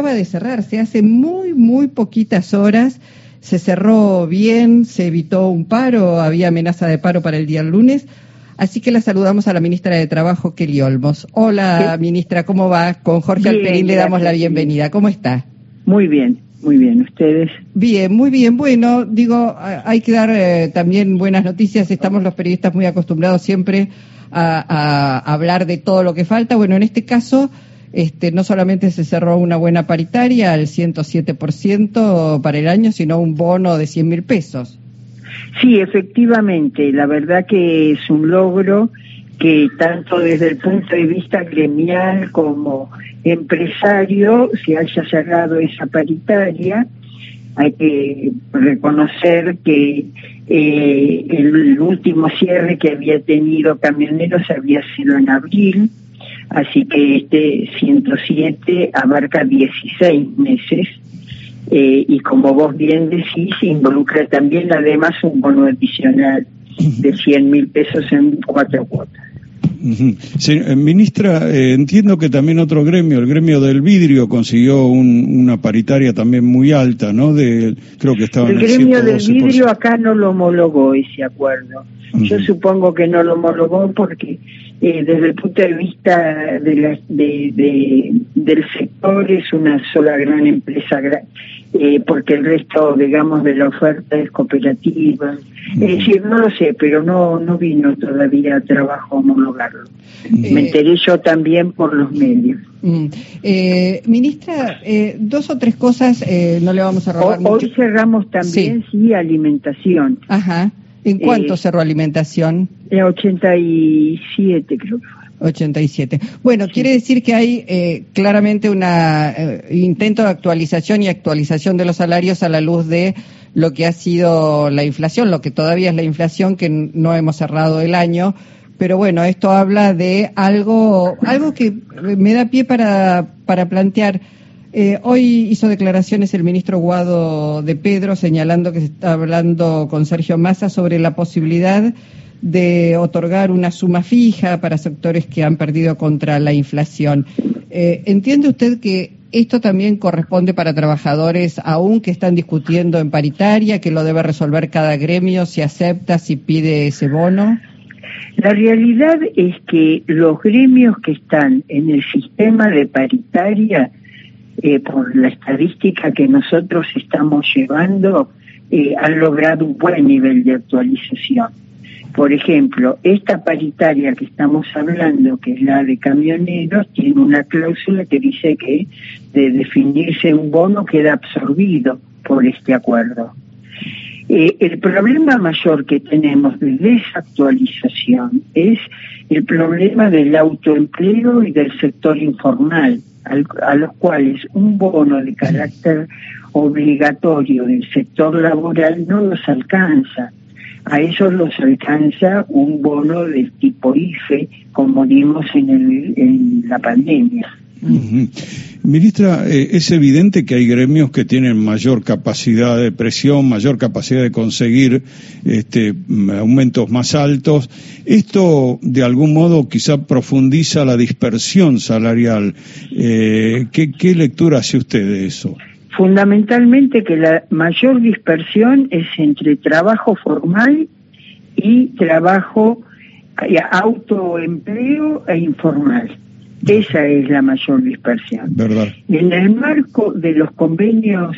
acaba de cerrarse hace muy, muy poquitas horas. Se cerró bien, se evitó un paro, había amenaza de paro para el día lunes. Así que la saludamos a la ministra de Trabajo, Kelly Olmos. Hola, ministra, ¿cómo va? Con Jorge Alperín le damos la bienvenida. ¿Cómo está? Muy bien, muy bien. ¿Ustedes? Bien, muy bien. Bueno, digo, hay que dar eh, también buenas noticias. Estamos los periodistas muy acostumbrados siempre a, hablar de todo lo que falta. Bueno, en este caso, este, no solamente se cerró una buena paritaria al 107% para el año, sino un bono de 100 mil pesos. Sí, efectivamente, la verdad que es un logro que tanto desde el punto de vista gremial como empresario se haya cerrado esa paritaria. Hay que reconocer que eh, el último cierre que había tenido Camioneros había sido en abril, así que este 107 abarca 16 meses eh, y como vos bien decís, involucra también además un bono adicional de 100 mil pesos en cuatro cuotas. Eh, ministra, eh, entiendo que también otro gremio, el gremio del vidrio, consiguió una paritaria también muy alta, ¿no? De, creo que estaba el, el gremio del vidrio acá no lo homologó ese acuerdo. Yo supongo que no lo homologó porque eh, desde el punto de vista de de, del sector es una sola gran empresa, eh, porque el resto, digamos, de la oferta es cooperativa. Es decir, no lo sé, pero no, no vino todavía a trabajo homologarlo. Me eh, enteré yo también por los medios. Mm. ministra, dos o tres cosas no le vamos a robar. Hoy cerramos también, sí, alimentación. Ajá. ¿En cuánto cerró alimentación? En 87 creo que fue. 87. Bueno, quiere decir que hay eh, claramente un eh, intento de actualización y actualización de los salarios a la luz de lo que ha sido la inflación, lo que todavía es la inflación, que no hemos cerrado el año. Pero bueno, esto habla de algo, algo que me da pie para, para plantear. Eh, hoy hizo declaraciones el ministro Guado de Pedro señalando que se está hablando con Sergio Massa sobre la posibilidad de otorgar una suma fija para sectores que han perdido contra la inflación. Eh, ¿Entiende usted que esto también corresponde para trabajadores aún que están discutiendo en paritaria, que lo debe resolver cada gremio, si acepta, si pide ese bono? La realidad es que los gremios que están en el sistema de paritaria, eh, por la estadística que nosotros estamos llevando, eh, han logrado un buen nivel de actualización. Por ejemplo, esta paritaria que estamos hablando, que es la de camioneros, tiene una cláusula que dice que de definirse un bono queda absorbido por este acuerdo. Eh, el problema mayor que tenemos de desactualización es el problema del autoempleo y del sector informal, a los cuales un bono de carácter obligatorio del sector laboral no los alcanza a ellos los alcanza un bono del tipo IFE, como vimos en, el, en la pandemia. Ministra, eh, es evidente que hay gremios que tienen mayor capacidad de presión, mayor capacidad de conseguir este, aumentos más altos. Esto, de algún modo, quizá profundiza la dispersión salarial. Eh, ¿qué, ¿Qué lectura hace usted de eso? Fundamentalmente que la mayor dispersión es entre trabajo formal y trabajo autoempleo e informal. Esa es la mayor dispersión. En el marco de los convenios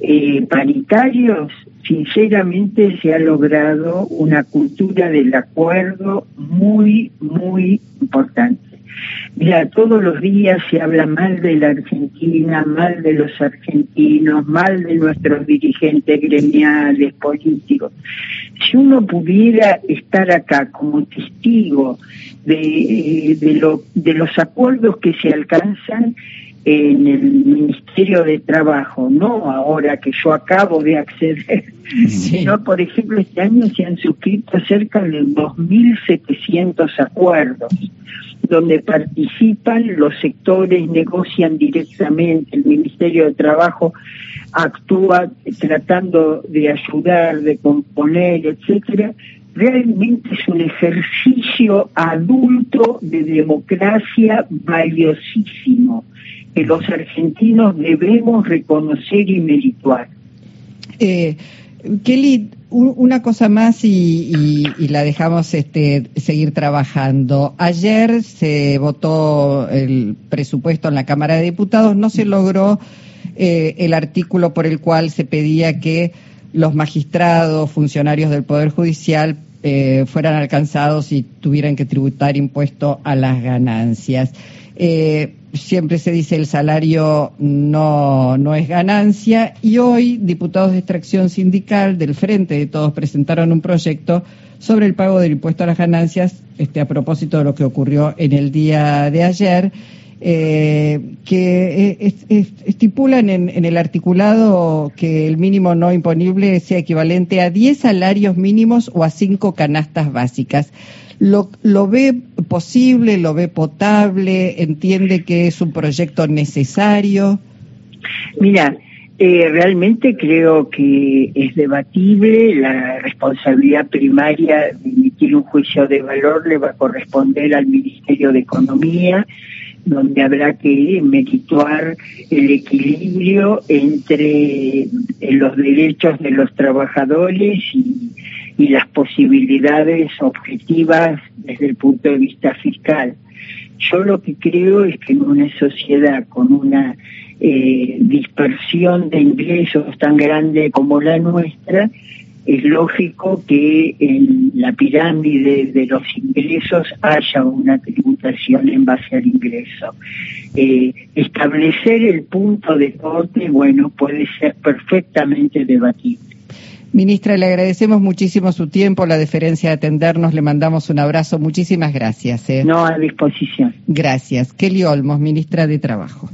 eh, paritarios, sinceramente se ha logrado una cultura del acuerdo muy, muy importante. Mira, todos los días se habla mal de la Argentina, mal de los argentinos, mal de nuestros dirigentes gremiales, políticos. Si uno pudiera estar acá como testigo de, de, lo, de los acuerdos que se alcanzan en el Ministerio de Trabajo, no ahora que yo acabo de acceder, sino, por ejemplo, este año se han suscrito cerca de 2.700 acuerdos donde participan los sectores, negocian directamente, el Ministerio de Trabajo actúa tratando de ayudar, de componer, etcétera, realmente es un ejercicio adulto de democracia valiosísimo que los argentinos debemos reconocer y merituar. Eh, Kelly, una cosa más y, la dejamos este, seguir trabajando. Ayer se votó el presupuesto en la Cámara de Diputados, no se logró eh, el artículo por el cual se pedía que los magistrados, funcionarios del Poder Judicial eh, fueran alcanzados y tuvieran que tributar impuesto a las ganancias. Eh, siempre se dice el salario no, no es ganancia y hoy diputados de extracción sindical del Frente de Todos presentaron un proyecto sobre el pago del impuesto a las ganancias este, a propósito de lo que ocurrió en el día de ayer. Eh, que eh, estipulan en, el articulado que el mínimo no imponible sea equivalente a 10 salarios mínimos o a 5 canastas básicas lo, lo ve posible, lo ve potable, entiende que es un proyecto necesario. Mira, eh, realmente creo que es debatible, la responsabilidad primaria de emitir un juicio de valor le va a corresponder al Ministerio de Economía, donde habrá que merituar el equilibrio entre los derechos de los trabajadores y y las posibilidades objetivas desde el punto de vista fiscal. Yo lo que creo es que en una sociedad con una eh, dispersión de ingresos tan grande como la nuestra, es lógico que en la pirámide de los ingresos haya una tributación en base al ingreso. Eh, establecer el punto de corte, bueno, puede ser perfectamente debatible. Ministra, le agradecemos muchísimo su tiempo, la deferencia de atendernos, le mandamos un abrazo, muchísimas gracias. ¿eh? No, a disposición. Gracias. Kelly Olmos, ministra de Trabajo.